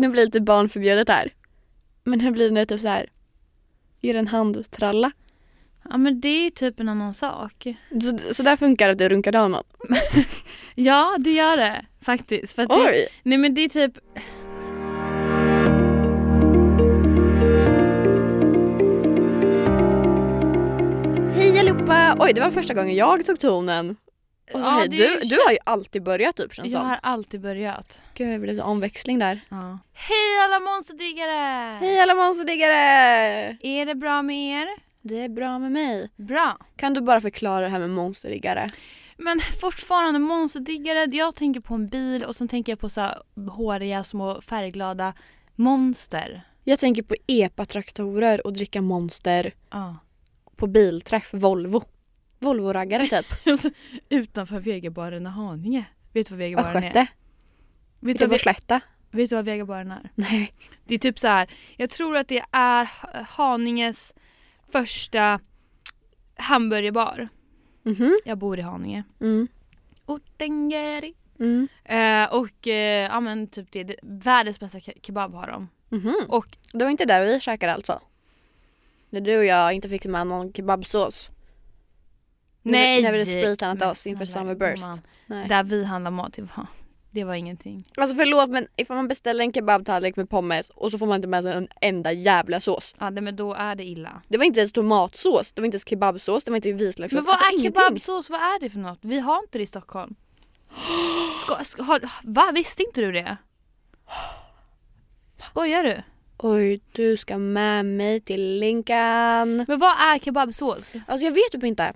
nu blir det lite barnförbjudet här. Men hur blir det när typ så här ger en handtralla? Ja men det är typ en annan sak. Så, så där funkar det att du runkade någon? Ja det gör det faktiskt. För att det, Oj! nej men det är typ Hej allihopa! Oj, det var första gången jag tog tonen. Och så, Ja, du, du har ju alltid börjat typ känns Jag som. har alltid börjat. Gud, det blir lite omväxling där. Ja. Hej alla monsterdiggare! Hej alla monsterdiggare! Är det bra med er? Det är bra med mig. Bra. Kan du bara förklara det här med monsterdiggare? Men fortfarande monsterdiggare, jag tänker på en bil och sen tänker jag på så här håriga små färgglada monster. Jag tänker på epa-traktorer och dricka monster Ja. på bilträff, Volvo. Volvo-raggare typ. Utanför Vegabaren i Haninge. Vet du vad Vegabaren är? Östgöte. Vet du, vad, slätta. vet du vad Vegabaren är? Nej. Det är typ så här. jag tror att det är Ha- Haninges första hamburgerbar. Mhm. Jag bor i Haninge. Mm. Ortengeri. Mm. Eh, och eh, ja men typ det, det, världens bästa ke- kebab har de. Mhm. Och Det var inte där vi käkade alltså? När du och jag inte fick med någon kebabsås. Nej! När vi hade spritanat Men oss inför Summerburst. Där vi handlar mat, det var, det var ingenting. Alltså förlåt men ifall man beställer en kebabtallrik med pommes och så får man inte med sig en enda jävla sås. Ja men då är det illa. Det var inte ens tomatsås, det var inte ens kebabsås, det var inte vitlökssås. Men vad alltså, är ingenting. kebabsås? Vad är det för något? Vi har inte det i Stockholm. Ska, ska, har, va? Visste inte du det? Skojar du? Oj, du ska med mig till Linkan. Men vad är kebabsås? Alltså jag vet typ inte.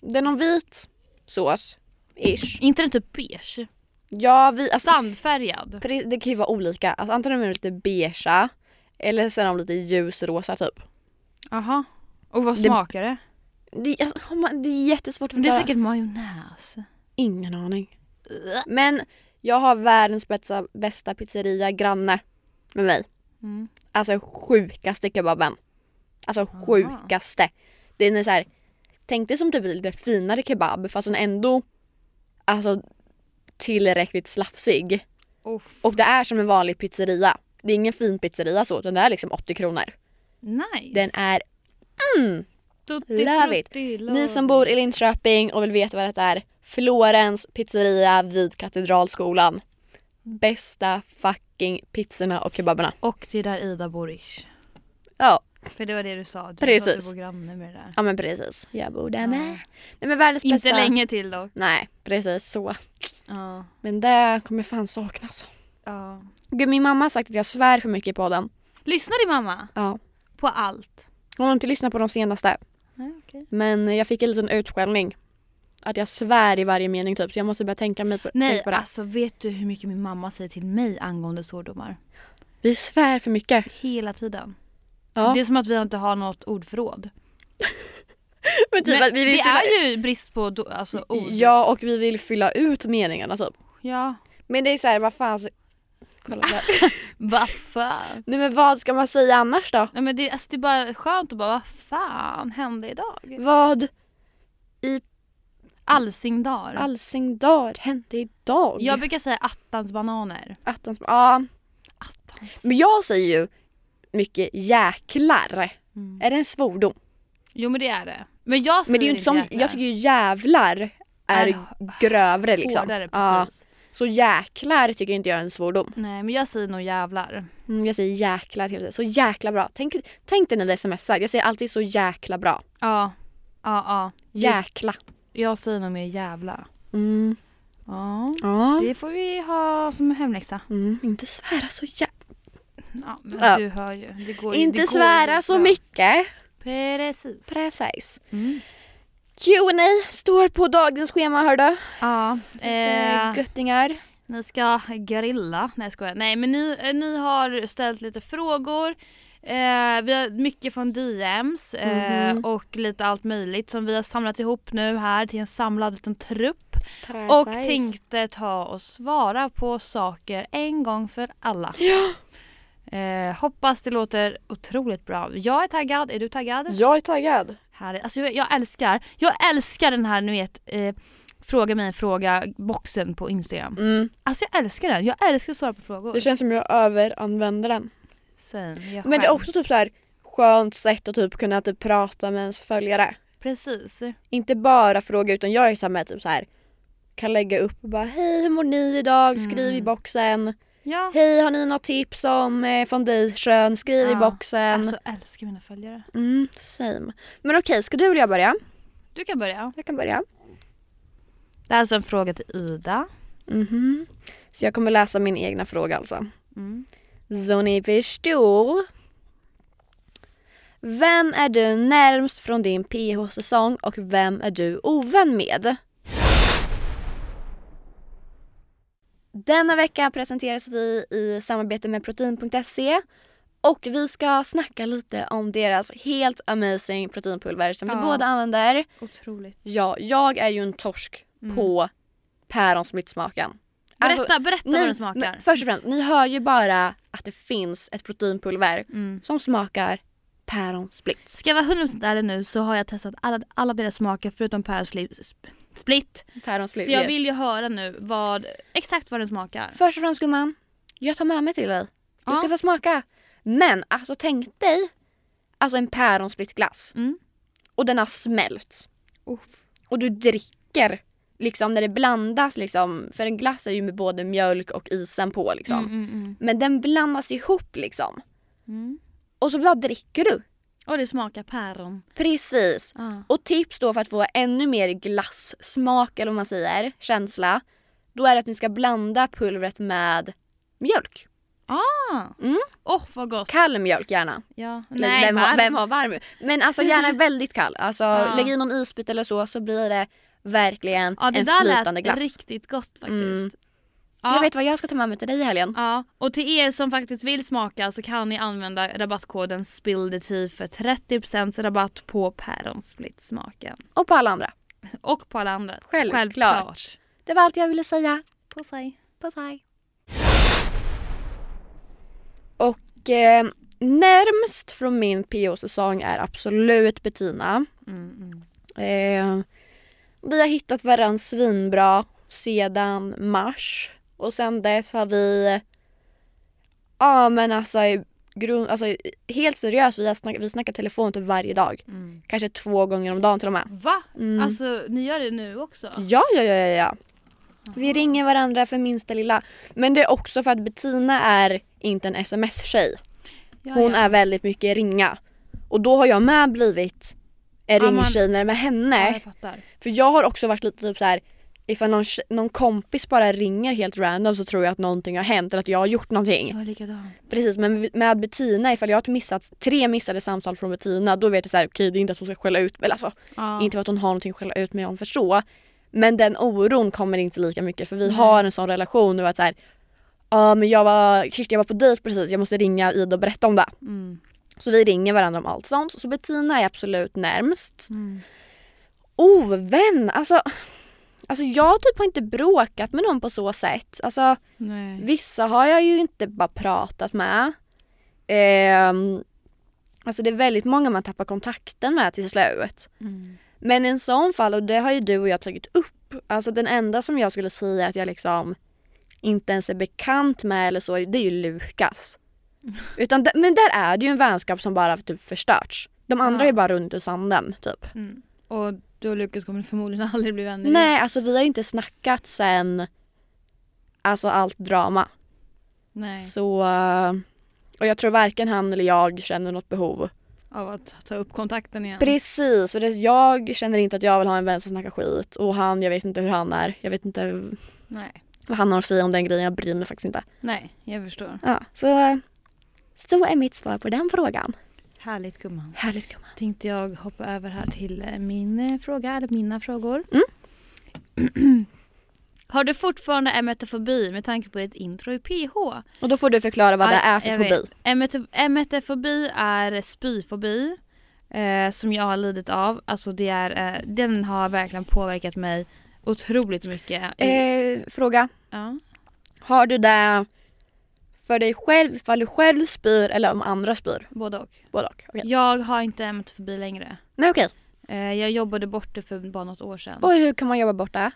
Det är någon vit sås, ish. inte den typ beige? Ja, vi, alltså, Sandfärgad? det, det kan ju vara olika. Alltså antingen är de lite beigea eller så är de lite ljusrosa typ. Aha. Och vad Det- smakar det? Det, alltså, man- det är jättesvårt att Det är förklara. säkert majonnäs. Ingen aning. Men jag har världens bästa, bästa pizzeria granne med mig. Mm. Alltså sjukaste kebaben. Alltså sjukaste. Den är så här, tänk dig som typ lite finare kebab fast den ändå alltså tillräckligt slafsig. Och det är som en vanlig pizzeria. Det är ingen fin pizzeria så utan det är liksom 80 kronor. nice. Den är mm, Tutti love it. frutti, love Ni som bor i Linköping och vill veta vad det är. Florens pizzeria vid Katedralskolan. Bästa fucking pizzorna och kebaberna. Och det är där Ida bor ish. Ja, För det var det du sa. Du Precis. att du bor granne med det där. ja men precis. Jag bor där Ja. med. Nej men världens Inte bästa. länge till dock. Nej precis så. Ja. Men det kommer fan saknas. ja. Gud min mamma har sagt att jag svär för mycket på den. Lyssnar din mamma? Ja. På allt? Hon har inte lyssnat på de senaste. Nej, okej. Men jag fick en liten utskällning. Att jag svär i varje mening typ så jag måste börja tänka mig på, Nej, på det. alltså vet du hur mycket min mamma säger till mig angående svordomar? Vi svär för mycket. Hela tiden. Ja. Det är som att vi inte har något ordförråd. men typ Men vi det fylla är ju brist på do, alltså, ord. Ja och vi vill fylla ut meningarna typ. ja. Men det är såhär, vad fan... Kolla där. Vad fan? Nej men vad ska man säga annars då? Nej, men det, alltså, det är bara skönt att bara, vad fan hände idag? Vad Allsingdar. allsingdar hände idag? Jag brukar säga attans bananer. Attans, ja. Attans. Men jag säger ju mycket jäklar. Mm. Är det en svordom? Jo men det är det. Men jag säger Men det är inte som, jäklar. jag tycker ju jävlar är, Är grövre liksom. Hårdare, Ja. precis. Så jäklar tycker inte jag är en svordom. Nej men jag säger nog jävlar. Mm, jag säger jäklar hela tiden. Så jäkla bra. Tänk, tänk dig när vi smsar. Jag säger alltid så jäkla bra. Ja. Ja, ja. Jäkla. Jag säger nog mer jävla. Mm. Ja. Ja. Det får vi ha som hemläxa. Mm, inte svära så jäkla... Ja, men Ja. du hör ju. Det går, det Inte går svära ju så bra. mycket. Precis. Precis. Mm. Q&A står på dagens schema hördu. Ja. Eh, Göttingar. ni ska grilla. Nej jag skojar. Nej men ni, eh, ni har ställt lite frågor. Eh, vi har mycket från DMs eh, Mhm. och lite allt möjligt som vi har samlat ihop nu här till en samlad liten trupp. Och tänkte ta och svara på saker en gång för alla. Eh, hoppas det låter otroligt bra. Jag är taggad, är du taggad? Jag är taggad. Härligt. Alltså jag, jag älskar, jag älskar den här ni vet eh, fråga mig en fråga boxen på Instagram. Mm. Alltså jag älskar den. Jag älskar att svara på frågor. Det känns som jag överanvänder den. Same. Jag Men det är också typ så här skönt sätt att typ kunna typ prata med ens följare. Precis. Inte bara fråga utan jag är så här med typ så här kan lägga upp och bara hej hur mår ni idag? Skriv i Mm. boxen. Ja. Hej har ni något tips om eh, foundation? Skriv i Ja, boxen. Alltså älskar mina följare. Mm, same. Men okej, ska du eller jag börja? Du kan börja. Jag kan börja. Det här är alltså en fråga till Ida. Mhm. Så jag kommer läsa min egna fråga alltså. Mm. Så ni förstår. Vem är du närmst från din PH-säsong och vem är du ovän med? Denna vecka presenteras vi i samarbete med protein.se och vi ska snacka lite om deras helt amazing proteinpulver som vi Ja. båda använder. Otroligt. Ja, jag är ju en torsk Mm. på päronsplittsmaken. Berätta, Alltså, berätta ni- vad den smakar. Först och främst, ni hör ju bara att det finns ett proteinpulver Mm. som smakar päronsplitt. Ska jag vara 100% ärlig nu så har jag testat alla, alla deras smaker förutom Paris Split. split. Päronsplitt, Så jag yes. vill ju höra nu vad, exakt vad den smakar. Först och främst gumman, jag tar med mig till dig. Du Ja. ska få smaka. Men alltså tänk dig alltså en päronsplittglass Mm. och den har smält. Uff. Och du dricker liksom när det blandas liksom, för en glass är ju med både mjölk och isen på liksom. Mm, mm, mm. Men den blandas ihop liksom. Mm. Och så bara dricker du. Och det smakar päron. Precis. Ah. Och tips då för att få ännu mer glassmak eller vad man säger, känsla. Då är det att ni ska blanda pulvret med mjölk. Ah. Mm. Åh vad gott. Kall mjölk gärna. Ja. Eller Nej, vem, har, varm. vem har varm mjölk? Men alltså gärna väldigt kall. Alltså Ja. lägg i någon isbit eller så så blir det verkligen Ja det en där flytande lät glass. riktigt gott faktiskt. Mm. Ja. Jag vet vad jag ska ta med mig till dig i helgen. Ja, och till er som faktiskt vill smaka så kan ni använda rabattkoden SPILLTHE för 30% rabatt på päronsplittsmaken. Och på alla andra. Och på alla andra. Självklart. Det var allt jag ville säga. På sig. Puss hej. Och eh, närmst från min PO-säsong är absolut Bettina. Mm, mm. Eh, vi har hittat varandra svinbra sedan mars. Och sen dess har vi, ja men alltså, grund, alltså helt seriöst, vi, har snack, vi snackar telefon typ varje dag. Mm. Kanske två gånger om dagen till och med. Va? Mm. Alltså ni gör det nu också? Ja, ja, ja, ja, ja. Vi ringer varandra för minsta lilla. Men det är också för att Bettina är inte en sms-tjej. Ja, Hon ja. är väldigt mycket ringa. Och då har jag med blivit en Ja, ringtjej när det är med henne. Ja, jag. För jag har också varit lite typ så här. Ifall någon, någon kompis bara ringer helt random så tror jag att någonting har hänt eller att jag har gjort någonting. Jag är likadan. Precis men med Bettina ifall jag har missat tre missade samtal från Bettina då vet jag såhär okej det är inte att hon ska skälla ut mig, alltså Ja. inte för att hon har någonting att skälla ut mig om för så. Men den oron kommer inte lika mycket för vi Nej. har en sån relation nu att såhär Ja men jag var, shit jag var på dejt precis, jag måste ringa Ida och berätta om det. Mm. Så vi ringer varandra om allt sånt. Så Bettina är absolut närmst. Mm. Ovän, alltså Alltså jag typ har inte bråkat med någon på så sätt. Alltså Nej. vissa har jag ju inte bara pratat med. Ehm, alltså det är väldigt många man tappar kontakten med till slut. Mm. Men i en sån fall, och det har ju du och jag tagit upp. Alltså den enda som jag skulle säga att jag liksom inte ens är bekant med eller så, det är ju Lukas. Utan, men där är det ju en vänskap som bara typ förstörts. De andra Ja. är bara runt i sanden typ. Mm. Och du och Lukas kommer förmodligen aldrig bli vänner. Nej, alltså vi har ju inte snackat sen alltså allt drama. Nej. Så, och jag tror varken han eller jag känner något behov. Av att ta upp kontakten igen. Precis, för det, jag känner inte att jag vill ha en vän som snackar skit och han, jag vet inte hur han är. Jag vet inte Nej. vad han har att säga om den grejen, jag bryr mig faktiskt inte. Nej, jag förstår. Ja, så, så är mitt svar på den frågan. Härligt gumman. Härligt gumman. Tänkte jag hoppa över här till eh, min eh, fråga, eller mina frågor. Mm. Har du fortfarande emetofobi med tanke på ett intro i PH? Och då får du förklara vad det är för fobi. vet. Emeto- Emetofobi är spyfobi eh, som jag har lidit av. Alltså det är, eh, den har verkligen påverkat mig otroligt mycket. Eh, fråga, ja. har du det för dig själv, ifall du själv spyr eller om andra spyr? Både och. Både och. okej. Jag har inte emetofobi längre. Nej okej. Eh, jag jobbade borta för bara något år sedan. Och hur kan man jobba bort det?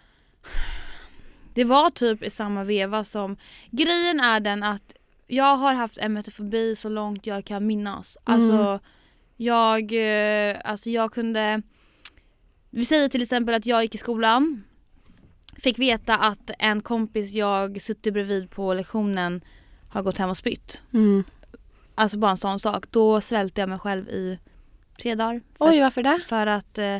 Det var typ i samma veva som, grejen är den att jag har haft emetofobi så långt jag kan minnas. Mm. Alltså jag, eh, alltså jag kunde, vi säger till exempel att jag gick i skolan, fick veta att en kompis jag suttit bredvid på lektionen har gått hem och spytt. Mm. Alltså bara en sån sak. Då svälte jag mig själv i tre dagar. För, Oj, varför det? för att eh,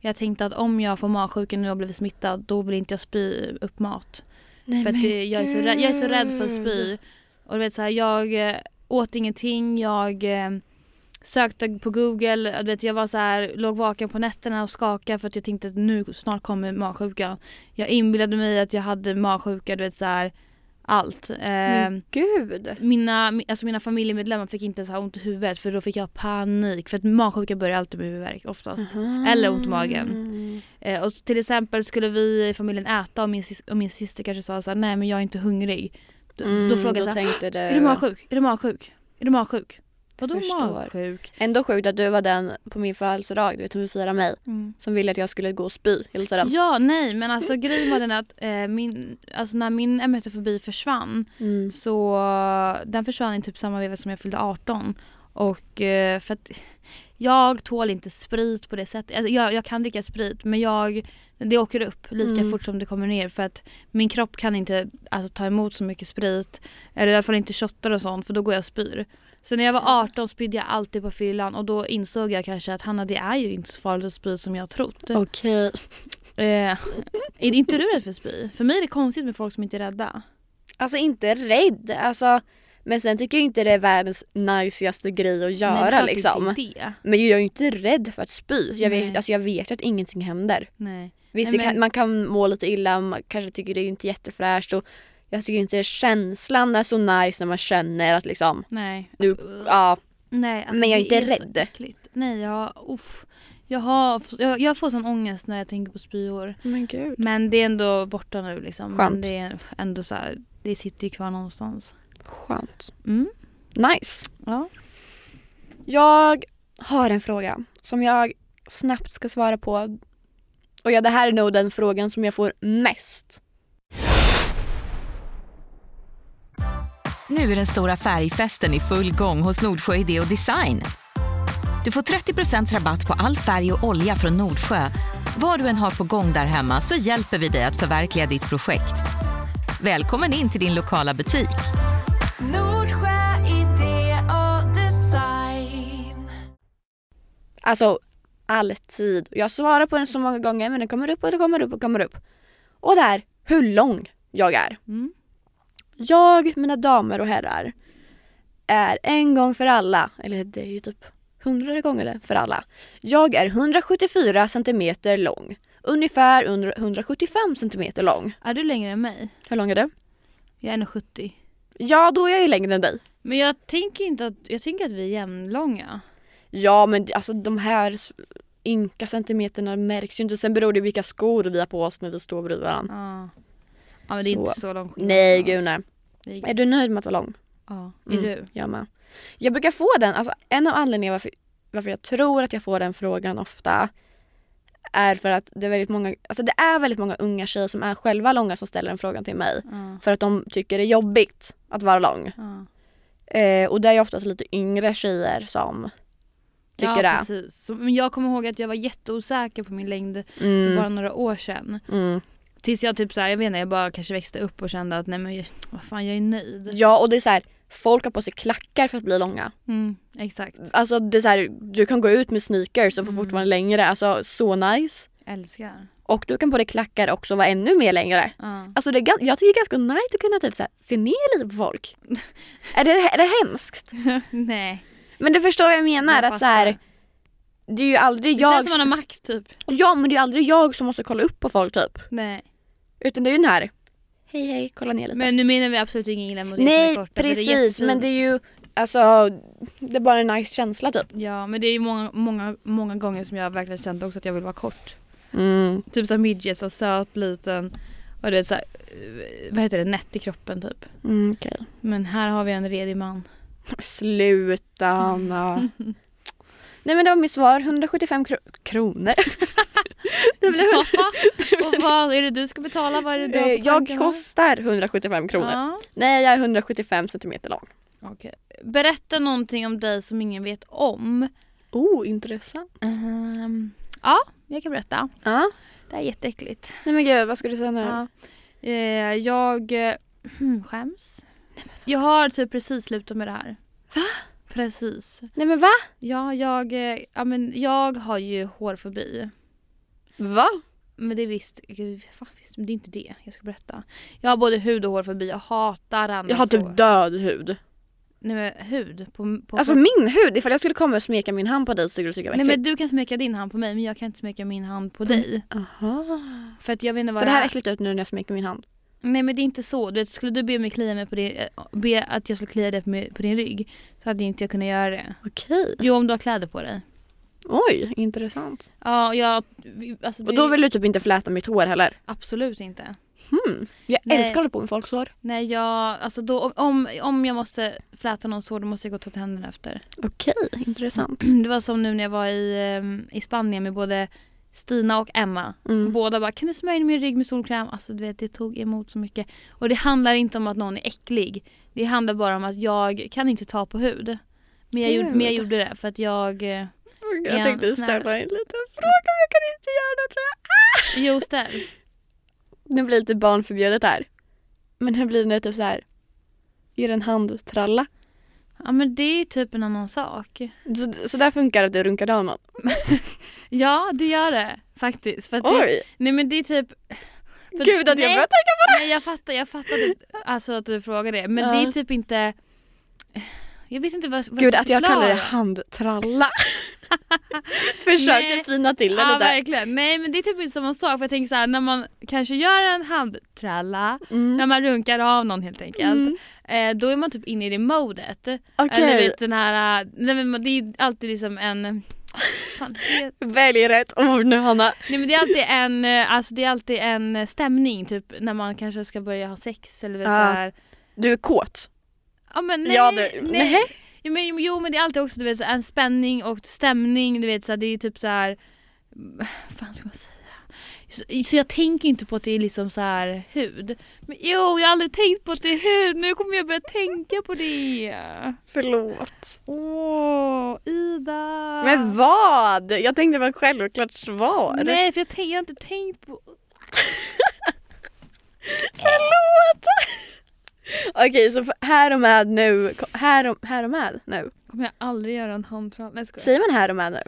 jag tänkte att om jag får magsjuka nu och blivit smittad då vill inte jag spy upp mat. Nej, För att det, jag, är så rädd, jag är så rädd för att spy. Och du vet så här, jag eh, åt ingenting, jag eh, sökte på google, du vet, jag var så här, låg vaken på nätterna och skakade för att jag tänkte att nu snart kommer magsjuka. Jag inbillade mig att jag hade magsjuka, du vet så här, allt. Men gud. mina, mi- alltså mina familjemedlemmar fick inte ens ha ont i huvudet för då fick jag panik. För att magsjuka börjar alltid med huvudvärk oftast. Eller ont i magen. Eh, och till exempel skulle vi i familjen äta och min, och min syster kanske sa såhär, nej men jag är inte hungrig. Mm, då frågade jag då såhär, tänkte du... är du magsjuk? Är du magsjuk? Är du magsjuk? Vadå magsjuk? Ändå sjukt att du var den på min födelsedag, du vet hon vill fira mig, Mm. som ville att jag skulle gå och spy hela tiden. Ja, nej men alltså grejen var den att eh, min, alltså när min emetofobi försvann Mm. så den försvann i typ samma veva som jag fyllde 18. Och eh, för att jag tål inte sprit på det sättet. Alltså, jag, jag kan dricka sprit men jag, det åker upp lika Mm. fort som det kommer ner för att min kropp kan inte alltså, ta emot så mycket sprit. Eller i alla fall inte shottar och sånt för då går jag och spyr. Så när jag var 18 spydde jag alltid på fyllan och då insåg jag kanske att Hanna det är ju inte så farligt att spy som jag trott. Okej. Eh, är inte du rädd för att spy? För mig är det konstigt med folk som inte är rädda. Alltså inte rädd, alltså men sen tycker jag inte det är världens najsigaste grej att Nej, det är göra klart liksom. Inte det. Men jag är ju inte rädd för att spy. Jag Nej. vet, alltså jag vet att ingenting händer. Nej. Visst, Nej, men- man kan må lite illa, man kanske tycker det är inte jättefräscht och jag tycker inte känslan är så nice när man känner att liksom, Nej. nu, ja, Nej alltså Men jag är inte så rädd. äckligt. Nej jag, uff. Jag, har, jag, jag får sån ångest när jag tänker på spyor. men gud. Men det är ändå borta nu liksom. Skönt. Men det är ändå så här, det sitter ju kvar någonstans. Skönt. Mm. Nice. Ja. Jag har en fråga som jag snabbt ska svara på. Och ja, det här är nog den frågan som jag får mest. Nu är den stora färgfesten i full gång hos Nordsjö Idé och Design. Du får 30% rabatt på all färg och olja från Nordsjö. Vad du än har på gång där hemma så hjälper vi dig att förverkliga ditt projekt. Välkommen in till din lokala butik. Nordsjö idé och design. Alltså alltid. Jag svarar på den så många gånger men den kommer upp och det kommer upp och kommer upp. Och det är hur lång jag är. Mm. Jag, mina damer och herrar, är en gång för alla, eller det är ju typ hundrade gånger för alla. Jag är 174 centimeter lång. Ungefär under 175 centimeter lång. Är du längre än mig? Hur lång är du? Jag är 1,70. Ja, då är jag ju längre än dig. Men jag tänker inte att, jag tänker att vi är jämnlånga. Ja, men alltså de här inka centimeterna märks ju inte. Sen beror det på vilka skor vi har på oss när vi står bredvid varandra. Ja. Ja men det är Så. inte så lång skillnad Nej, gud nej. Är du nöjd med att vara lång? Ja, är Mm. du? Jag med. Jag brukar få den, alltså en av anledningarna varför, varför jag tror att jag får den frågan ofta är för att det är väldigt många, alltså det är väldigt många unga tjejer som är själva långa som ställer den frågan till mig. Ja. För att de tycker det är jobbigt att vara lång. Ja. Eh, och det är ju oftast lite yngre tjejer som tycker ja, det. precis. Men jag kommer ihåg att jag var jätteosäker på min längd för Mm, bara några år sedan. Tills jag typ såhär, jag vet inte, jag bara kanske växte upp och kände att nej men vad fan jag är nöjd. Ja och det är så här, folk har på sig klackar för att bli långa. Mm, exakt. Alltså det är så här, du kan gå ut med sneakers och få Mm. fortfarande längre, alltså så nice. Älskar. Och du kan på dig klackar också vara ännu mer längre. Ja. Alltså det jag tycker det är ganska nice att kunna typ så här, se ner lite på folk. är, det, är det hemskt? nej. Men du förstår vad jag menar. Jag att så här, det är ju aldrig Det jag känns som man har makt typ. Ja men det är aldrig jag som måste kolla upp på folk typ. Nej. Utan det är ju den här Hej hej, kolla ner lite. Men nu menar vi absolut inget illa mot Nej korta. precis men det är ju alltså Det är bara en nice känsla typ. Ja men det är ju många, många, många gånger som jag verkligen känt också att jag vill vara kort. Mm. Typ såhär midget, så söt, liten och det är såhär, eh, vad heter det, nätt i kroppen typ. Mm, okej. Men här har vi en redig man. Sluta Anna. Nej men det var mitt svar, 175 kro- kronor. Det blir Ja, och vad är det du ska betala? Vad är det du har Eh, på Jag kostar 175 kronor. Ja. Nej, jag är 175 centimeter lång. okej. Berätta någonting om dig som ingen vet om. Oh, intressant. Ehm, ja, jag kan berätta. Ja. Det är jätteäckligt. Nej men gud, vad ska du säga nu? Ja. Eh, jag eh, skäms. Jag har typ precis slutat med det här. Va? Precis. Nej men va? Ja, jag, eh, ja, men jag har ju hårfobi. Va? Men det är visst, fan, visst, men det är inte det jag ska berätta. Jag har både hud och hårfobi, jag hatar den. Jag har typ död hud. Nej men hud på, på Alltså min hud, ifall jag skulle komma och smeka min hand på dig så skulle du tycka det var Nej men äckligt. du kan smeka din hand på mig men jag kan inte smeka min hand på dig. Aha. För att jag vet inte vad Så det här är äckligt ut nu när jag smeker min hand? Nej men det är inte så. Du vet, skulle du be mig klia mig på din, eh, be att jag skulle klia dig på, min- på din rygg så hade inte jag kunnat göra det. Okej. Jo om du har kläder på dig. Oj, intressant. Ja, jag, alltså, det, Och då vill du typ inte fläta mitt hår heller? Absolut inte. Hmm. Jag Nej. älskar att hålla på med folks hår. Nej jag, alltså då, om, om jag måste fläta någons hår då måste jag gå och tvätta händerna efter. Okej, intressant. Det var som nu när jag var i, ehm, i Spanien med både Stina och Emma. Mm. Båda bara kan du smörja in min rygg med solkräm? Alltså du vet det tog emot så mycket. Och det handlar inte om att någon är äcklig. Det handlar bara om att jag kan inte ta på hud. Men jag, gjorde, men jag gjorde det för att jag... Jag Ja, tänkte ställa en liten fråga men jag kan inte göra det tror jag. Jo ställ. Nu blir det lite barnförbjudet här. Men hur blir det när det typ så här? Är det en handtralla? Ja men det är typ en annan sak. Så, så där funkar det att du runkar av någon? Ja det gör det faktiskt. För att det, Oj! nej men det är typ... för- Gud att jag nej, börjar tänka på Nej jag fattar, jag fattar det, alltså att du frågar det. Men Ja. det är typ inte... Jag vet inte vad, vad det. Gud att jag kallar det handtralla. Försöker Nej. fina till det Ja lite. verkligen. Nej men det är typ inte samma sak för jag tänker så här, när man kanske gör en handtralla, Mm. när man runkar av någon helt enkelt. Mm. Eh, då är man typ inne i det modet. Okej, Eller vet den här, äh, nej, men det är alltid liksom en Fan, det, välj rätt ord nu Hanna. nej men det är alltid en, eh, alltså det är alltid en eh, stämning typ när man kanske ska börja ha sex eller Ja. så här. Du är kåt. Ja men nej, Ja, det- nej. nähä. Jo, men, jo men det är alltid också du vet, så en spänning och stämning, du vet så här, det är typ så här. vad fan ska man säga? Så, så jag tänker inte på att det är liksom så här hud. Men jo, jag har aldrig tänkt på att det är hud, nu kommer jag börja tänka på det. Förlåt. Åh, Ida! Men vad? Jag tänkte det var ett självklart svar. Nej för jag, jag har inte tänkt på... Förlåt! Okej så här och med nu, här och, här och med nu. Kommer jag aldrig göra en handtrall? Nej skojar. Säger man här och med nu?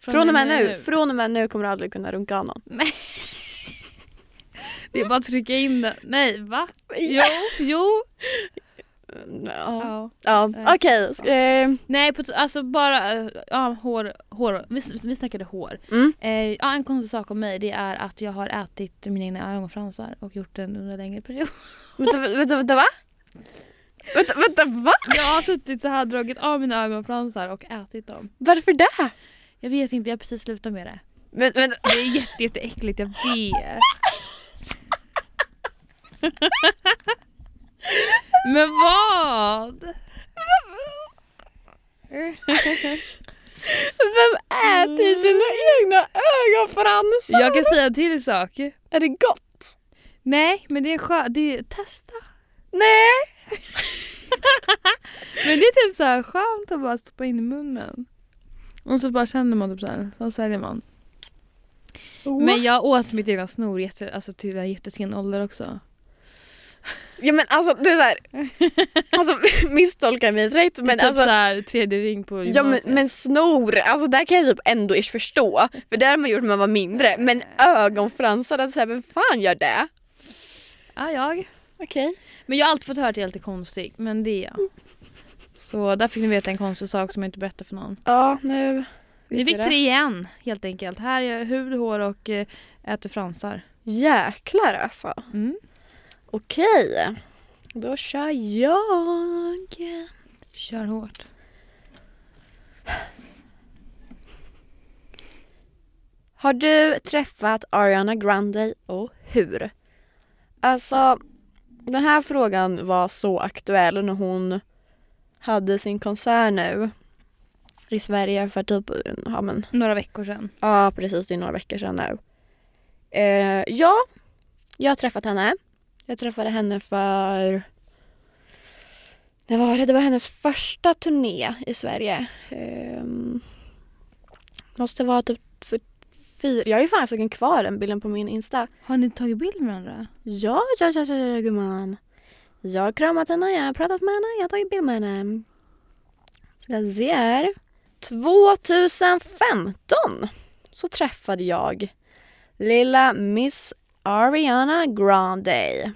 Från och med nu, från och med nu kommer du aldrig kunna runka av någon. Det är bara att trycka in det. Nej va? Jo, jo. Ja, Ja. Eh, okej. eh, Nej på, alltså bara, eh, ja hår, hår. Vi, vi snackade hår. mm. Eh, ja, en konstig sak om mig det är att jag har ätit mina egna ögonfransar och gjort det under en längre period. Vänta, vänta, vänta va? Vänta, vänta va? Jag har suttit så här dragit av mina ögonfransar och ätit dem. Varför det? Jag vet inte, jag har precis slutat med det. Men, men, Det är jätte, jätteäckligt, jag vet. Men vad? vem äter sina egna ögonfransar? Jag kan säga en till sak. Är det gott? Nej, men det är skönt. Det är, testa. Nej! Men det är typ så här skönt att bara stoppa in i munnen. Och så bara känner man typ så här, så sväljer man. Men jag åt mitt egna snor jätte, alltså till en jättesen ålder också. Ja men alltså det är såhär, alltså misstolka mig rätt men typ alltså så här, tredje ring på Ja men, gymnasiet. men snor, alltså där kan jag typ ändå ish förstå. För det har man gjort när man var mindre. Men ögonfransar, alltså, vem fan gör det? Ja, jag. Okej. Men jag har alltid fått höra att jag är lite konstig, men det är jag. Så där fick ni veta en konstig sak som jag inte berättar för någon. Ja nu Ni fick tre igen helt enkelt. Här är jag hud, hår och eh, äter fransar. Jäklar alltså. Mm. Okej. Då kör jag. Kör hårt. Har du träffat Ariana Grande och hur? Alltså, den här frågan var så aktuell när hon hade sin konsert nu i Sverige för typ, ja men, Några veckor sedan. ja precis det är några veckor sedan nu. Eh, ja, jag har träffat henne. Jag träffade henne för... När var det? Det var hennes första turné i Sverige. Eh, måste vara typ för fyra... Jag har ju fan kvar den bilden på min Insta. Har ni tagit bild med varandra? Ja, ja, ja, ja, ja gumman. Jag har kramat henne, jag har pratat med henne, jag har tagit bild med henne. Ska se här. 2015 så träffade jag lilla Miss Ariana Grande.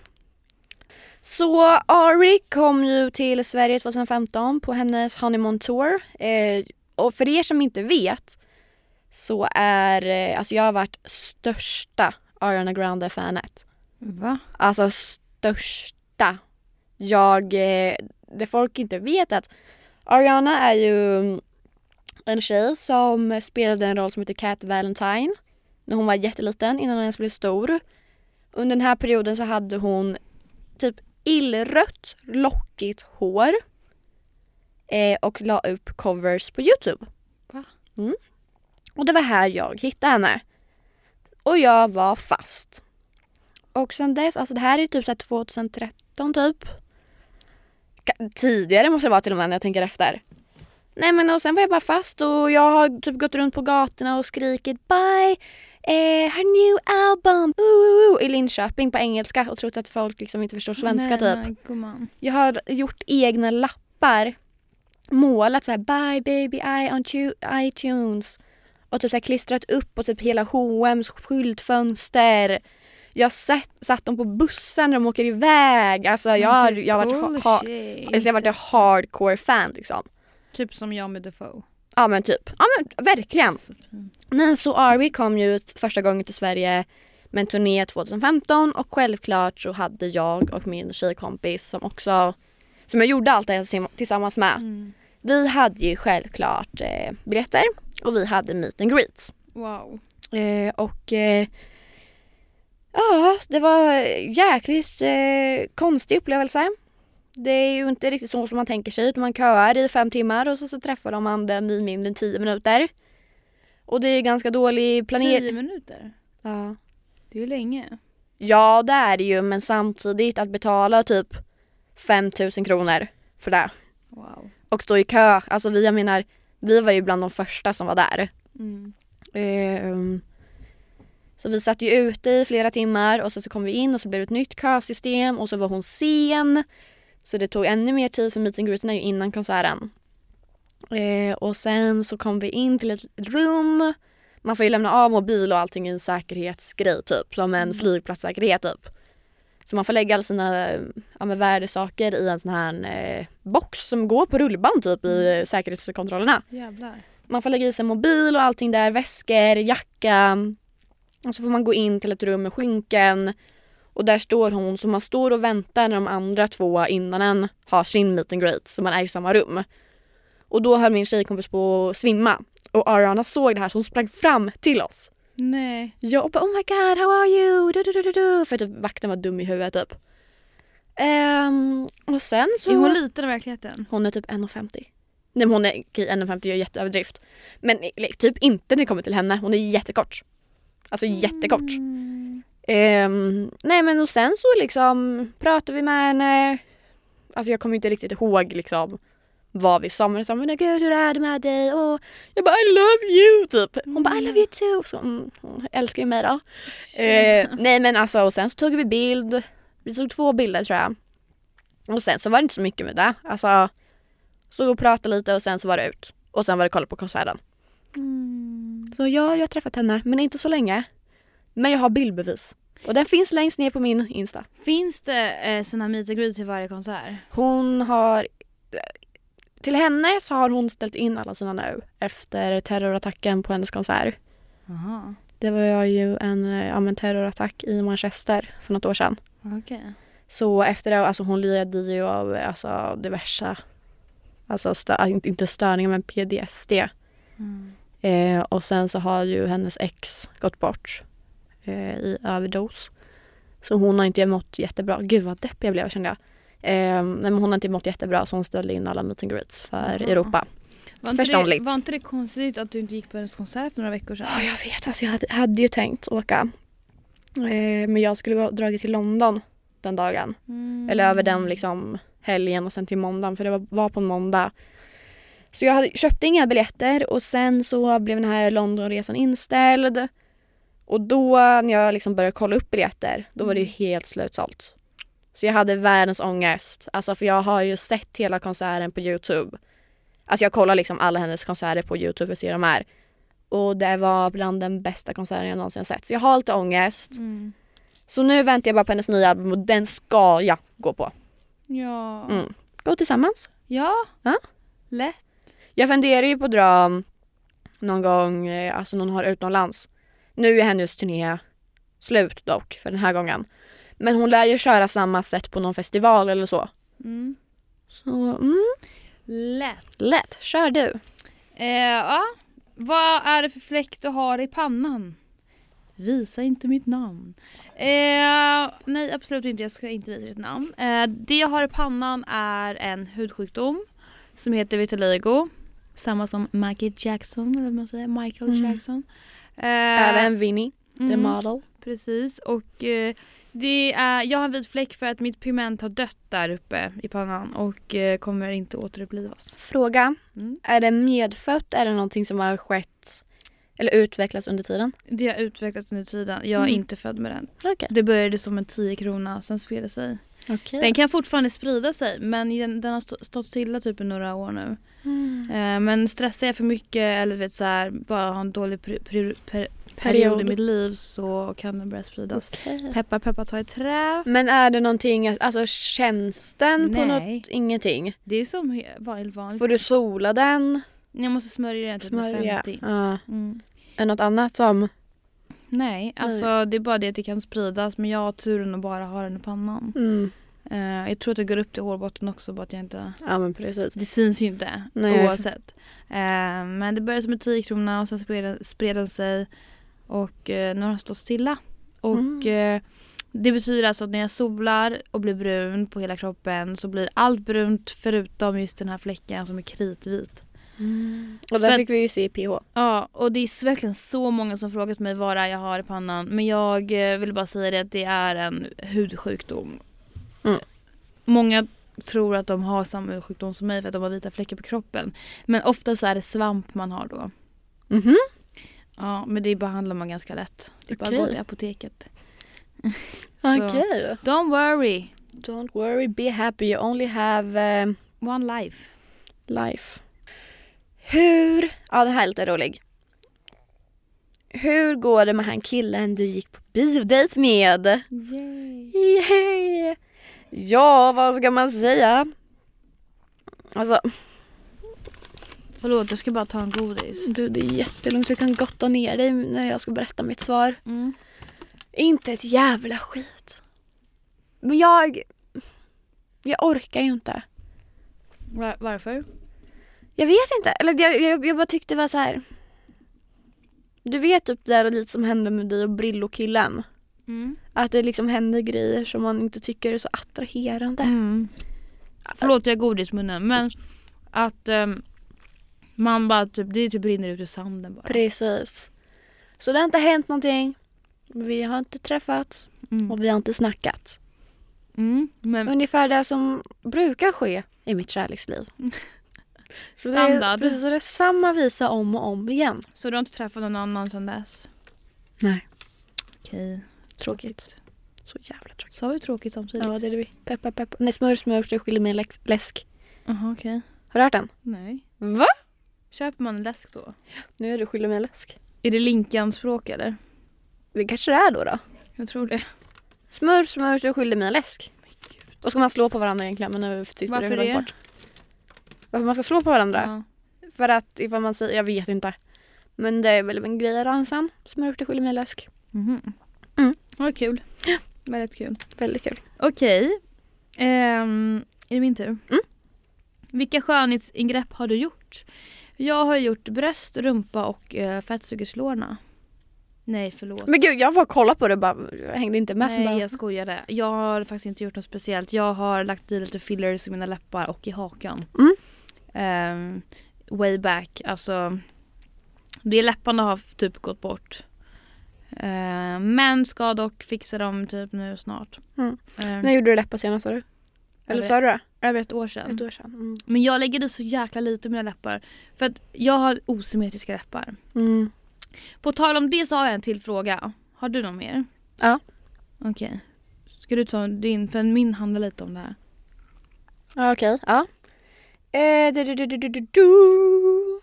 Så Ari kom ju till Sverige 2015 på hennes honeymoon tour. Eh, och för er som inte vet så är, eh, alltså jag har varit största Ariana Grande-fanet. Va? Alltså största. Jag, eh, det folk inte vet att Ariana är ju en tjej som spelade en roll som heter Cat Valentine när hon var jätteliten innan hon ens blev stor. Under den här perioden så hade hon typ illrött lockigt hår eh, och la upp covers på Youtube. Va? Mm. Och det var här jag hittade henne. Och jag var fast. Och sen dess, alltså det här är typ så 2013 typ. Tidigare måste det vara till och med när jag tänker efter. Nej men och sen var jag bara fast och jag har typ gått runt på gatorna och skrikit bye eh, her new album ooh, ooh, i Linköping på engelska och trott att folk liksom inte förstår svenska nej, typ. Nej, jag har gjort egna lappar, målat så här bye baby I on iTunes och typ så klistrat upp på typ hela H&M's skyltfönster. Jag har sett, satt dem på bussen när de åker iväg. Alltså jag har, jag varit, ha, alltså, jag har varit hardcore fan liksom. Typ som jag med Defoe. Ja men typ. Ja men verkligen. Men så Ari kom ju ut första gången till Sverige med en turné 2015 och självklart så hade jag och min tjejkompis som också som jag gjorde allt det här tillsammans med. Mm. Vi hade ju självklart eh, biljetter och vi hade meet and greets. Wow. Eh, och eh, ja, det var jäkligt eh, konstig upplevelse. Det är ju inte riktigt så som man tänker sig man köar i fem timmar och så, så träffar man den i mindre än tio minuter. Och det är ganska dålig planering. Tio minuter? Ja. Det är ju länge. Ja det är det ju men samtidigt att betala typ 5000 kronor för det. Wow. Och stå i kö. Alltså vi, jag menar, vi var ju bland de första som var där. Mm. Um, så vi satt ju ute i flera timmar och sen så kom vi in och så blev det ett nytt kösystem och så var hon sen. Så det tog ännu mer tid för meet and greeten innan konserten. Eh, och sen så kom vi in till ett rum. Man får ju lämna av mobil och allting i en säkerhetsgrej typ. Som en mm. flygplatssäkerhet typ. Så man får lägga alla sina ja, med värdesaker i en sån här eh, box som går på rullband typ i mm. säkerhetskontrollerna. Jävlar. Man får lägga i sig mobil och allting där, väskor, jacka. Och så får man gå in till ett rum med skynken och där står hon, så man står och väntar när de andra två innan en har sin meet and greet, så man är i samma rum. Och då höll min tjejkompis på att svimma. Och Ariana såg det här så hon sprang fram till oss. Nej. Jag bara oh my god how are you? Du, du, du, du. För typ vakten var dum i huvudet typ. Um, och sen så... Är hon liten i verkligheten? Hon är typ 1,50. Nej men hon är, okej 1,50 är jätteöverdrift. Men typ inte när det kommer till henne, hon är jättekort. Alltså jättekort. Mm. Um, nej men och sen så liksom pratade vi med henne. Alltså jag kommer inte riktigt ihåg liksom vad vi sa men sa men gud hur är det med dig? Och jag bara I love you typ. Hon bara I love you too. Så, mm, hon älskar ju mig då. Uh, nej men alltså och sen så tog vi bild. Vi tog två bilder tror jag. Och sen så var det inte så mycket med det. Alltså stod och pratade lite och sen så var det ut. Och sen var det kolla på konserten. Mm. Så ja, jag har träffat henne men inte så länge. Men jag har bildbevis. Och den finns längst ner på min Insta. Finns det eh, såna meet and greet till varje konsert? Hon har... Till henne så har hon ställt in alla sina nu efter terrorattacken på hennes konsert. Aha. Det var ju en, ja, en terrorattack i Manchester för något år sedan. Okay. Så efter det, alltså hon led ju av alltså, diverse, alltså stö, inte störningar men PDSD. Mm. Eh, och sen så har ju hennes ex gått bort eh, i överdos. Så hon har inte mått jättebra. Gud vad deppig jag blev kände jag. Eh, men hon har inte mått jättebra så hon ställde in alla meet and greets för Aha. Europa. Var Förståndigt. Det, var inte det konstigt att du inte gick på hennes konsert för några veckor sedan? Ja jag vet, alltså jag hade, hade ju tänkt åka. Eh, men jag skulle gå- dragit till London den dagen. Mm. Eller över den liksom helgen och sen till måndagen för det var, var på en måndag. Så jag hade, köpte inga biljetter och sen så blev den här Londonresan inställd. Och då när jag liksom började kolla upp biljetter då var det ju helt slutsålt. Så jag hade världens ångest. Alltså för jag har ju sett hela konserten på Youtube. Alltså jag kollar liksom alla hennes konserter på Youtube för att se de här. Och det var bland den bästa konserten jag någonsin sett. Så jag har lite ångest. Mm. Så nu väntar jag bara på hennes nya album och den ska jag gå på. Ja. Mm. Gå tillsammans. Ja. Ja. Lätt. Jag funderar ju på att dra någon gång, eh, alltså någon har utomlands. Nu är hennes turné slut dock för den här gången. Men hon lär ju köra samma sätt på någon festival eller så. Mm. Så mm, Lätt. lätt. Kör du. Eh, ja. Vad är det för fläck du har i pannan? Visa inte mitt namn. Eh, nej absolut inte, jag ska inte visa ditt namn. Eh, det jag har i pannan är en hudsjukdom som heter vitiligo. Samma som Michael Jackson, eller vad man säger, Michael Mm. Jackson. Eh, Även Vinnie, the mm, model. Precis och eh, det är, jag har en vit fläck för att mitt pigment har dött där uppe i pannan och eh, kommer inte återupplivas. Fråga. Mm. Är det medfött? Är det någonting som har skett eller utvecklats under tiden? Det har utvecklats under tiden. Jag är Mm. inte född med den. Okej. Det började som en 10 krona, sen spred det sig. Okay. Den kan fortfarande sprida sig men den, den har stå, stått stilla typ i några år nu. Mm. Eh, men stressar jag för mycket eller vet, så här, bara har en dålig peri, peri, per, period i mitt liv så kan den börja spridas. Okej. Peppar peppar ta i trä. Men är det någonting, alltså känns den på Nej. något? Ingenting? Det är som vanligt. vanligt. Får du sola den? Jag måste smörja den typ med Smörja? 50. Ja. Mm. Är något annat som? Nej, alltså det är bara det att det kan spridas men jag har turen att bara ha den i pannan. Mm. Eh, jag tror att det går upp till hårbotten också bara att jag inte Ja men precis. Det syns ju inte Nej. oavsett. Eh, men det började som en 10 krona och sen spred, den- spred den sig och eh, nu har den stått stilla. Och Mm. det betyder alltså att när jag solar och blir brun på hela kroppen så blir allt brunt förutom just den här fläcken som är kritvit. Och där För- fick vi ju se PH. Ja och det är verkligen så många som frågat mig vad det är jag har i pannan men jag vill bara säga det att det är en hudsjukdom. Mm. Många tror att de har samma hudsjukdom som mig för att de har vita fläckar på kroppen. Men ofta så är det svamp man har då. Mhm. Ja men det behandlar man ganska lätt. Det är bara att gå till apoteket. Okej. Don't worry, Don't worry, be happy, you only have um, one life. life. Hur, ja den här är lite rolig. Hur går det med han killen du gick på biodejt med? Yay. Yay. Ja, vad ska man säga? Alltså, Förlåt jag ska bara ta en godis. du det är jättelugnt, du kan gotta ner dig när jag ska berätta mitt svar. Mm. Inte ett jävla skit. Men jag... Jag orkar ju inte. Var- varför? Jag vet inte. Eller jag, jag, jag bara tyckte det var så här. Du vet typ det där lite som hände med dig och Brillo-killen. Mm. Att det liksom händer grejer som man inte tycker är så attraherande. Mm. Förlåt jag har godis i munnen men att ehm, man bara typ, det typ rinner ut ur sanden bara. Precis. Så det har inte hänt någonting. Vi har inte träffats Mm. och vi har inte snackat. Mm. Men Ungefär det som brukar ske i mitt kärleksliv. Så det är, Standard. precis, det är samma visa om och om igen. Så du har inte träffat någon annan sedan dess? Nej. Okej. Tråkigt. Så jävla tråkigt. Sa vi tråkigt samtidigt? Ja det är det vi. Pepp, pepp, pepp. Nej smör, smör så skiljer med en läx- läsk. Jaha okej. Har du hört den? Nej. Va? Köper man läsk då? Nu är du skyldig en läsk. Är det Linkan-språk eller? Det kanske det är då då. Jag tror det. Smör, smör så skyldig med en läsk. Då ska man slå på varandra egentligen men nu sitter Varför det bort. Varför man ska slå på varandra? Ja. För att ifall man säger, jag vet inte. Men det är väl en grej i dansen. Smör skyldig med en läsk. Mm. Vad kul. Väldigt kul. Väldigt kul. Okej. Ehm, är det min tur? Mm. Vilka skönhetsingrepp har du gjort? Jag har gjort bröst, rumpa och uh, fettsugerslårna. Nej förlåt. Men gud jag var kolla på det bara, jag hängde inte med. Nej bara, jag skojade. Jag har faktiskt inte gjort något speciellt. Jag har lagt i lite fillers i mina läppar och i hakan. Mm. Ehm, way back. Alltså det läpparna har typ gått bort. Eh, men ska dock fixa dem typ nu snart. Mm. Eh, När gjorde du läppar senast sa du? Eller sa du det? över ett år sedan. Ett år sedan. Mm. Men jag lägger i så jäkla lite på mina läppar. För att jag har osymmetriska läppar. Mm. På tal om det så har jag en till fråga. Har du någon mer? Ja. Okej. Ska du ta din? För min handlar lite om det här. Ja, Okej, ja. Eh, du, du, du.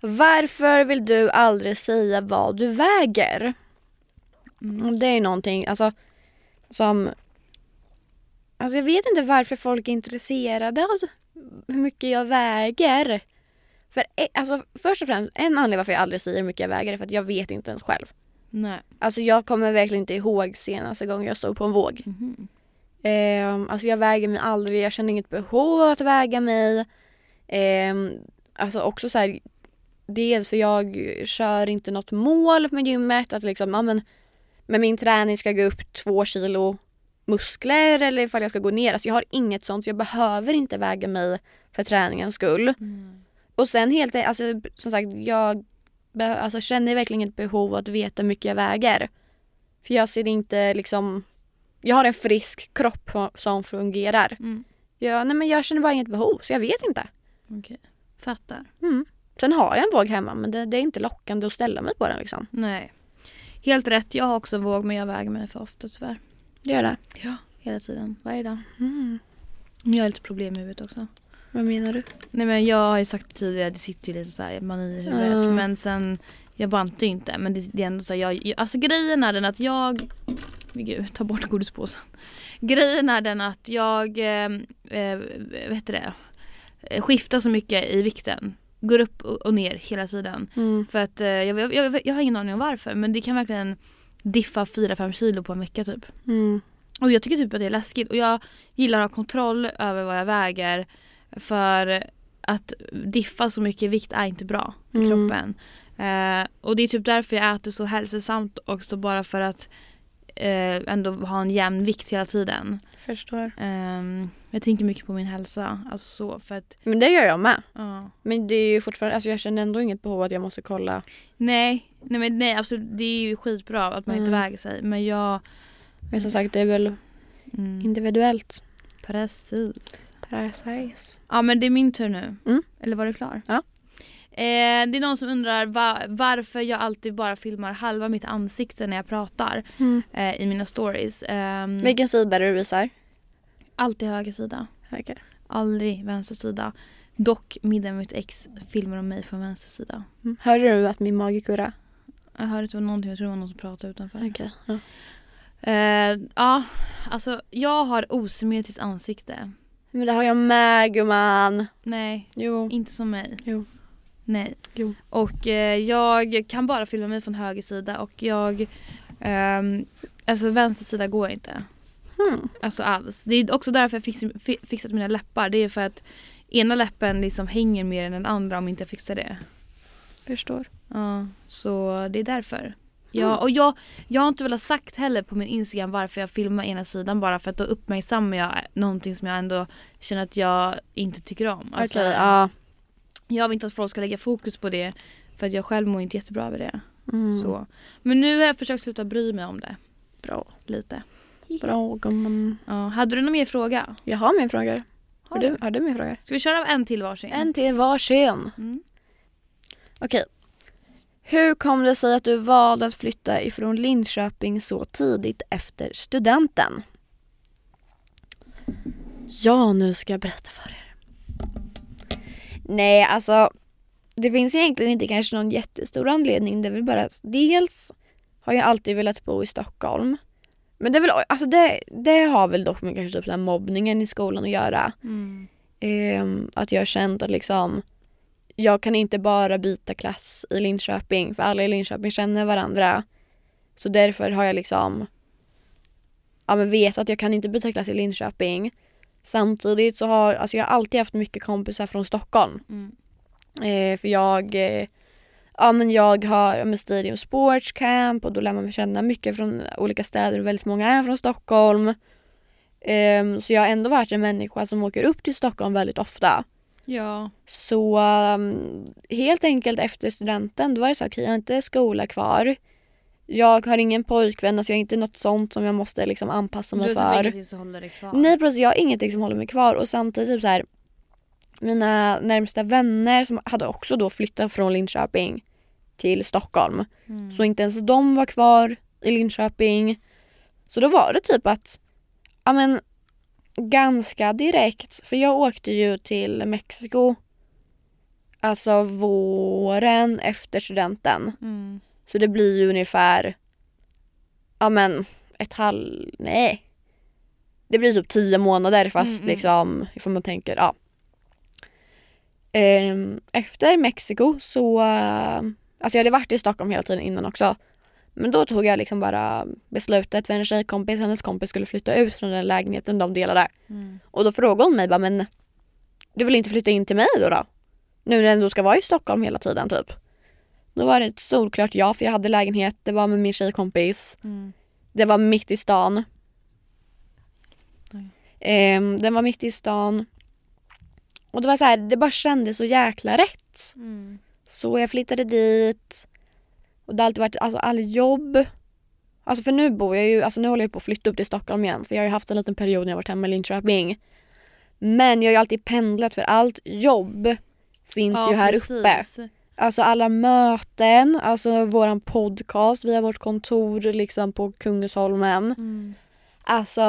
Varför vill du aldrig säga vad du väger? Mm. Det är någonting alltså, som... Alltså jag vet inte varför folk är intresserade av hur mycket jag väger. För e- alltså, först och främst, en anledning varför jag aldrig säger hur mycket jag väger är för att jag vet inte ens själv. Nej. Alltså jag kommer verkligen inte ihåg senaste gången jag stod på en våg. Mhm. Ehm, alltså jag väger mig aldrig, jag känner inget behov av att väga mig. Ehm, alltså också så här, dels för jag kör inte något mål med gymmet. Att liksom, ja, men, med min träning ska jag gå upp två kilo muskler eller ifall jag ska gå ner. Alltså jag har inget sånt så jag behöver inte väga mig för träningens skull. Mm. Och sen helt alltså, som sagt jag alltså, känner verkligen inget behov av att veta hur mycket jag väger. För jag ser inte liksom jag har en frisk kropp som fungerar. Mm. Jag, nej men jag känner bara inget behov så jag vet inte. Okej. Fattar. Mm. Sen har jag en våg hemma men det, det är inte lockande att ställa mig på den liksom. Nej. Helt rätt. Jag har också en våg men jag väger mig för ofta tyvärr. Det gör det. Ja. Hela tiden. Varje dag. Mm. Jag har lite problem i huvudet också. Vad menar du? Nej men jag har ju sagt det tidigare, det sitter ju lite så här mani i huvudet. Ja. Men sen, jag bantar ju inte. Men det, det är ändå så här, jag, alltså grejen är den att jag, men gud, ta bort godispåsen. Grejen är den att jag, eh, eh, vad heter det, eh, skiftar så mycket i vikten. Går upp och ner hela tiden. Mm. För att eh, jag, jag, jag, jag har ingen aning om varför men det kan verkligen diffa 4-5 kilo på en vecka typ. Mm. Och jag tycker typ att det är läskigt och jag gillar att ha kontroll över vad jag väger för att diffa så mycket vikt är inte bra för Mm. kroppen. Eh, och det är typ därför jag äter så hälsosamt också bara för att eh, ändå ha en jämn vikt hela tiden. Förstår. Ehm, jag tänker mycket på min hälsa. Alltså så för att, Men det gör jag med. ja. Men det är ju fortfarande, alltså jag känner ändå inget behov att jag måste kolla. Nej, nej men nej absolut det är ju skitbra att man inte Mm. väger sig men jag Men som sagt det är väl mm, individuellt. Precis. Precis. Ja men det är min tur nu. Mm. Eller var du klar? Ja. Eh, det är någon som undrar va- varför jag alltid bara filmar halva mitt ansikte när jag pratar Mm. eh, i mina stories. Ehm, Vilken sida du visar? Alltid höger sida. Höger. Aldrig vänster sida. Dock middag med mitt ex filmar om mig från vänster sida. Mm. Hörde du att min mage kurrar? Jag hörde att det var någonting, jag tror det var någon som pratade utanför. Okej. Ja. Eh, ja, alltså jag har osymmetriskt ansikte. Men det har jag med gumman. Nej, Jo. inte som mig. Jo. Nej. Jo. Och eh, jag kan bara filma mig från höger sida och jag ehm, Alltså vänster sida går inte. Hmm. Alltså alls. Det är också därför jag fix, fi, fixat mina läppar. Det är för att ena läppen liksom hänger mer än den andra om inte jag fixar det. Förstår. Ja, så det är därför. Ja, Mm. och jag, jag har inte velat sagt heller på min Instagram varför jag filmar ena sidan bara för att då uppmärksammar jag någonting som jag ändå känner att jag inte tycker om. Alltså, Okej, ja. Jag vill inte att folk ska lägga fokus på det för att jag själv mår inte jättebra över det. Mm. Så. Men nu har jag försökt sluta bry mig om det. Bra. Lite. Bra gumman. Ja, hade du någon mer fråga? Jag har min fråga. Har du, har du min fråga? Ska vi köra en till varsin? En till varsin. Mm. Okej. Hur kom det sig att du valde att flytta ifrån Linköping så tidigt efter studenten? Ja, nu ska jag berätta för er. Nej, alltså det finns egentligen inte kanske någon jättestor anledning. Det är väl bara att dels har jag alltid velat bo i Stockholm. Men det, är väl, alltså det, det har väl dock med kanske typ den här mobbningen i skolan att göra. Mm. Ehm, att jag har känt att liksom jag kan inte bara byta klass i Linköping för alla i Linköping känner varandra. Så därför har jag liksom ja, men vet att jag kan inte byta klass i Linköping. Samtidigt så har alltså jag har alltid haft mycket kompisar från Stockholm. Mm. Eh, för jag eh, Ja men jag har men Stadium Sports Camp och då lär man känna mycket från olika städer och väldigt många är från Stockholm. Ehm, så jag har ändå varit en människa som åker upp till Stockholm väldigt ofta. Ja. Så um, helt enkelt efter studenten då var det så okej jag har inte skola kvar. Jag har ingen pojkvän, alltså jag har inte något sånt som jag måste liksom anpassa mig du för. har ingenting som håller dig kvar. Nej precis, jag har ingenting som håller mig kvar och samtidigt typ så här, mina närmsta vänner som hade också då flyttat från Linköping till Stockholm. Mm. Så inte ens de var kvar i Linköping. Så då var det typ att, ja men ganska direkt, för jag åkte ju till Mexiko alltså våren efter studenten. Mm. Så det blir ju ungefär, ja men ett halv, nej. Det blir typ tio månader fast Mm, mm. liksom, ifall man tänker, ja. Ehm, efter Mexiko så, alltså jag hade varit i Stockholm hela tiden innan också. Men då tog jag liksom bara beslutet för en tjejkompis, hennes kompis skulle flytta ut från den lägenheten de delade. Mm. Och då frågade hon mig bara, men du vill inte flytta in till mig då? då? Nu när du ändå ska vara i Stockholm hela tiden typ. Då var det ett solklart ja för jag hade lägenhet, det var med min tjejkompis. Mm. Det var mitt i stan. Oj. Ehm, den var mitt i stan. Och det var så här, det bara kändes så jäkla rätt. Mm. Så jag flyttade dit. Och det har alltid varit alltså, all jobb. Alltså för nu bor jag ju, alltså nu håller jag på att flytta upp till Stockholm igen. För jag har ju haft en liten period när jag varit hemma i Linköping. Men jag har ju alltid pendlat för allt jobb finns ju här uppe. precis. Alltså alla möten, alltså våran podcast, vi har vårt kontor liksom på Kungsholmen. Mm. Alltså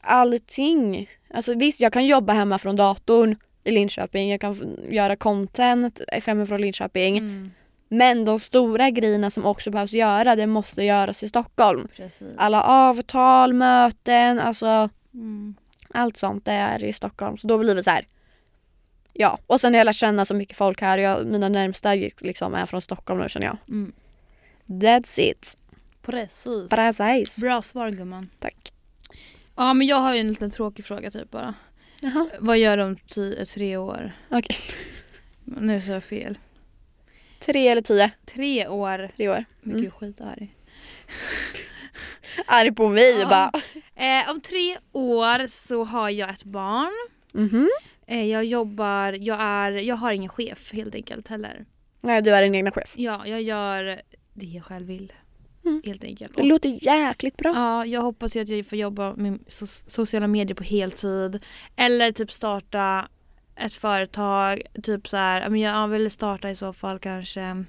allting. Alltså visst, jag kan jobba hemma från datorn i Linköping. Jag kan göra content hemifrån Linköping. Mm. Men de stora grejerna som också behövs göra, det måste göras i Stockholm. Precis. Alla avtal, möten, alltså Mm. allt sånt det är i Stockholm. Så då blir det så här. Ja, och sen har jag lärt känna så mycket folk här. Jag, mina närmsta liksom är från Stockholm nu känner jag. Mm. That's it. Precis. Precis. Bra svar gumman. Tack. Ja men jag har ju en liten tråkig fråga typ bara. Jaha, Vad gör du om tio, tre år? okej. Nu sa jag fel. Tre eller tio? Tre år. Tre år. Men Mm. gud skitarg. Arg på mig Ja. bara. Eh, om tre år så har jag ett barn. Mhm. Eh, jag jobbar, jag är, jag har ingen chef helt enkelt heller. Nej, du är din egna chef. Ja, jag gör det jag själv vill. Mm. Helt enkelt. Det låter jäkligt bra. ja, jag hoppas ju att jag får jobba med so- sociala medier på heltid. Eller typ starta ett företag. Typ så här, jag vill starta i så fall kanske en,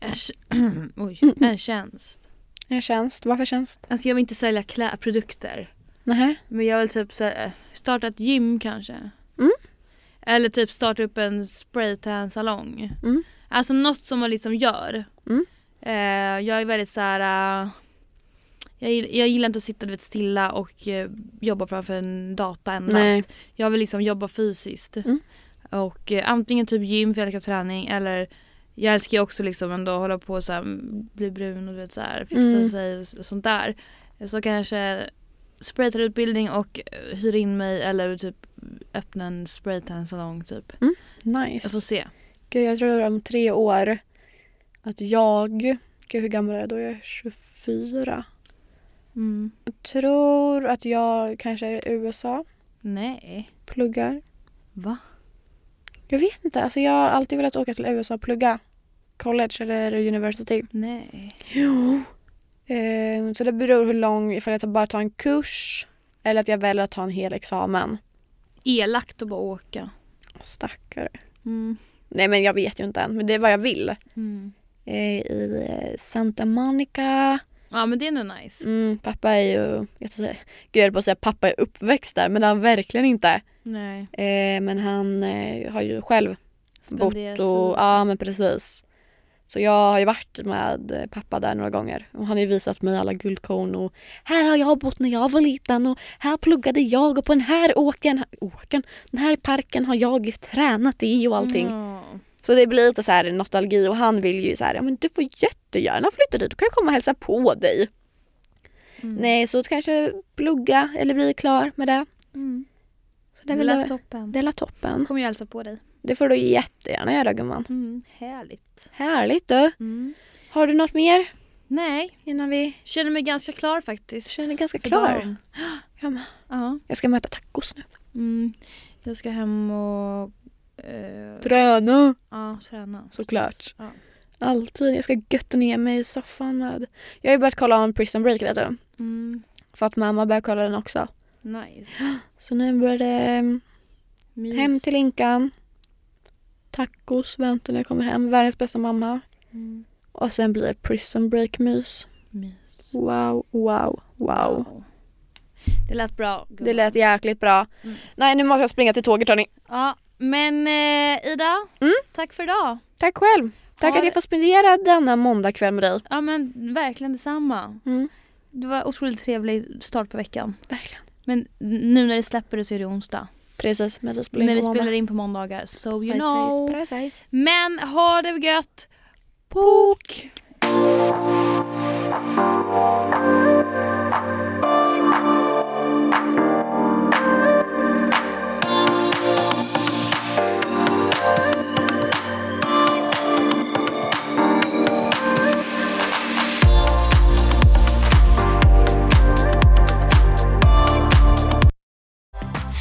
Oj, en tjänst. En tjänst. Varför tjänst? Alltså jag vill inte sälja klä- produkter. Nähä. Men jag vill typ här, starta ett gym kanske. Mm. Eller typ starta upp en spraytan-salong. Mm. Alltså något som man liksom gör. Mm. Eh, jag är väldigt så här. eh, jag, jag gillar inte att sitta du vet, stilla och eh, jobba framför en data endast. Nej. Jag vill liksom jobba fysiskt. Mm. Och antingen typ gym för jag älskar träning eller jag älskar ju också liksom ändå hålla på så här, bli brun och du vet så här, fixa Mm. sig och sånt där. Så kanske spraytanutbildning och hyra in mig eller typ öppna en spraytan-salong typ. Jag får Nice. se. Gud, jag tror om tre år att jag... Gud, hur gammal är jag då? Jag är 24. Mm. Jag tror att jag kanske är i USA. Nej. Pluggar. Va? Jag vet inte. Alltså jag har alltid velat åka till USA och plugga. College eller university. Nej. Jo. Eh, så det beror hur lång, ifall jag bara tar en kurs eller att jag väljer att ta en hel examen. Elakt att bara åka. Stackare. Mm. Nej men jag vet ju inte än, men det är vad jag vill. Mm. Eh, I eh, Santa Monica. Ja men det är nog nice. Mm, pappa är ju, jag säga, gud jag höll på att säga pappa är uppväxt där men det är han verkligen inte. Nej. Eh, men han eh, har ju själv bott Spendera och, ja men precis. Så jag har ju varit med eh, pappa där några gånger och han har ju visat mig alla guldkorn och här har jag bott när jag var liten och här pluggade jag och på den här åkern, åkern, den här parken har jag tränat i och allting. Ja. Så det blir lite så här nostalgi och han vill ju så här, ja men du får jättegärna flytta dit, du kan komma och hälsa på dig. Mm. Nej, så kanske plugga eller bli klar med det. Mm. Så Det är väl toppen. det är toppen. kommer jag hälsa på dig. Det får du jättegärna göra gumman. Mm. Härligt. Härligt du. Mm. Har du något mer Nej, innan vi känner mig ganska klar faktiskt. känner ganska för klar? Jag. Ja. Jag ska möta tacos nu. Mm. Jag ska hem och eh, Träna. ja, träna. Såklart. Ja. Alltid. Jag ska götta ner mig i soffan med... Jag har ju börjat kolla om Prison Break vet du. Mm. För att mamma börjar kolla den också. Nice. Så nu börjar det mm, Mys. hem till Linkan. Tacos väntar när jag kommer hem. Världens bästa mamma. Mm. Och sen blir det Prison Break-mys. Mys. Wow, wow, wow. Det lät bra. gumman. Det lät jäkligt bra. Mm. Nej, nu måste jag springa till tåget hörni. Ja, men eh, Ida, Mm. tack för idag. Tack själv. Tack Ha att jag får spendera denna måndagkväll med dig. Ja men verkligen detsamma. Mm. Det var otroligt trevlig start på veckan. Verkligen. Men nu när det släpper det så är det onsdag. Precis, men vi spelar in Men vi på måndag. spelar in på måndagar so you Precis, know. precis. Men ha det gött. Pok!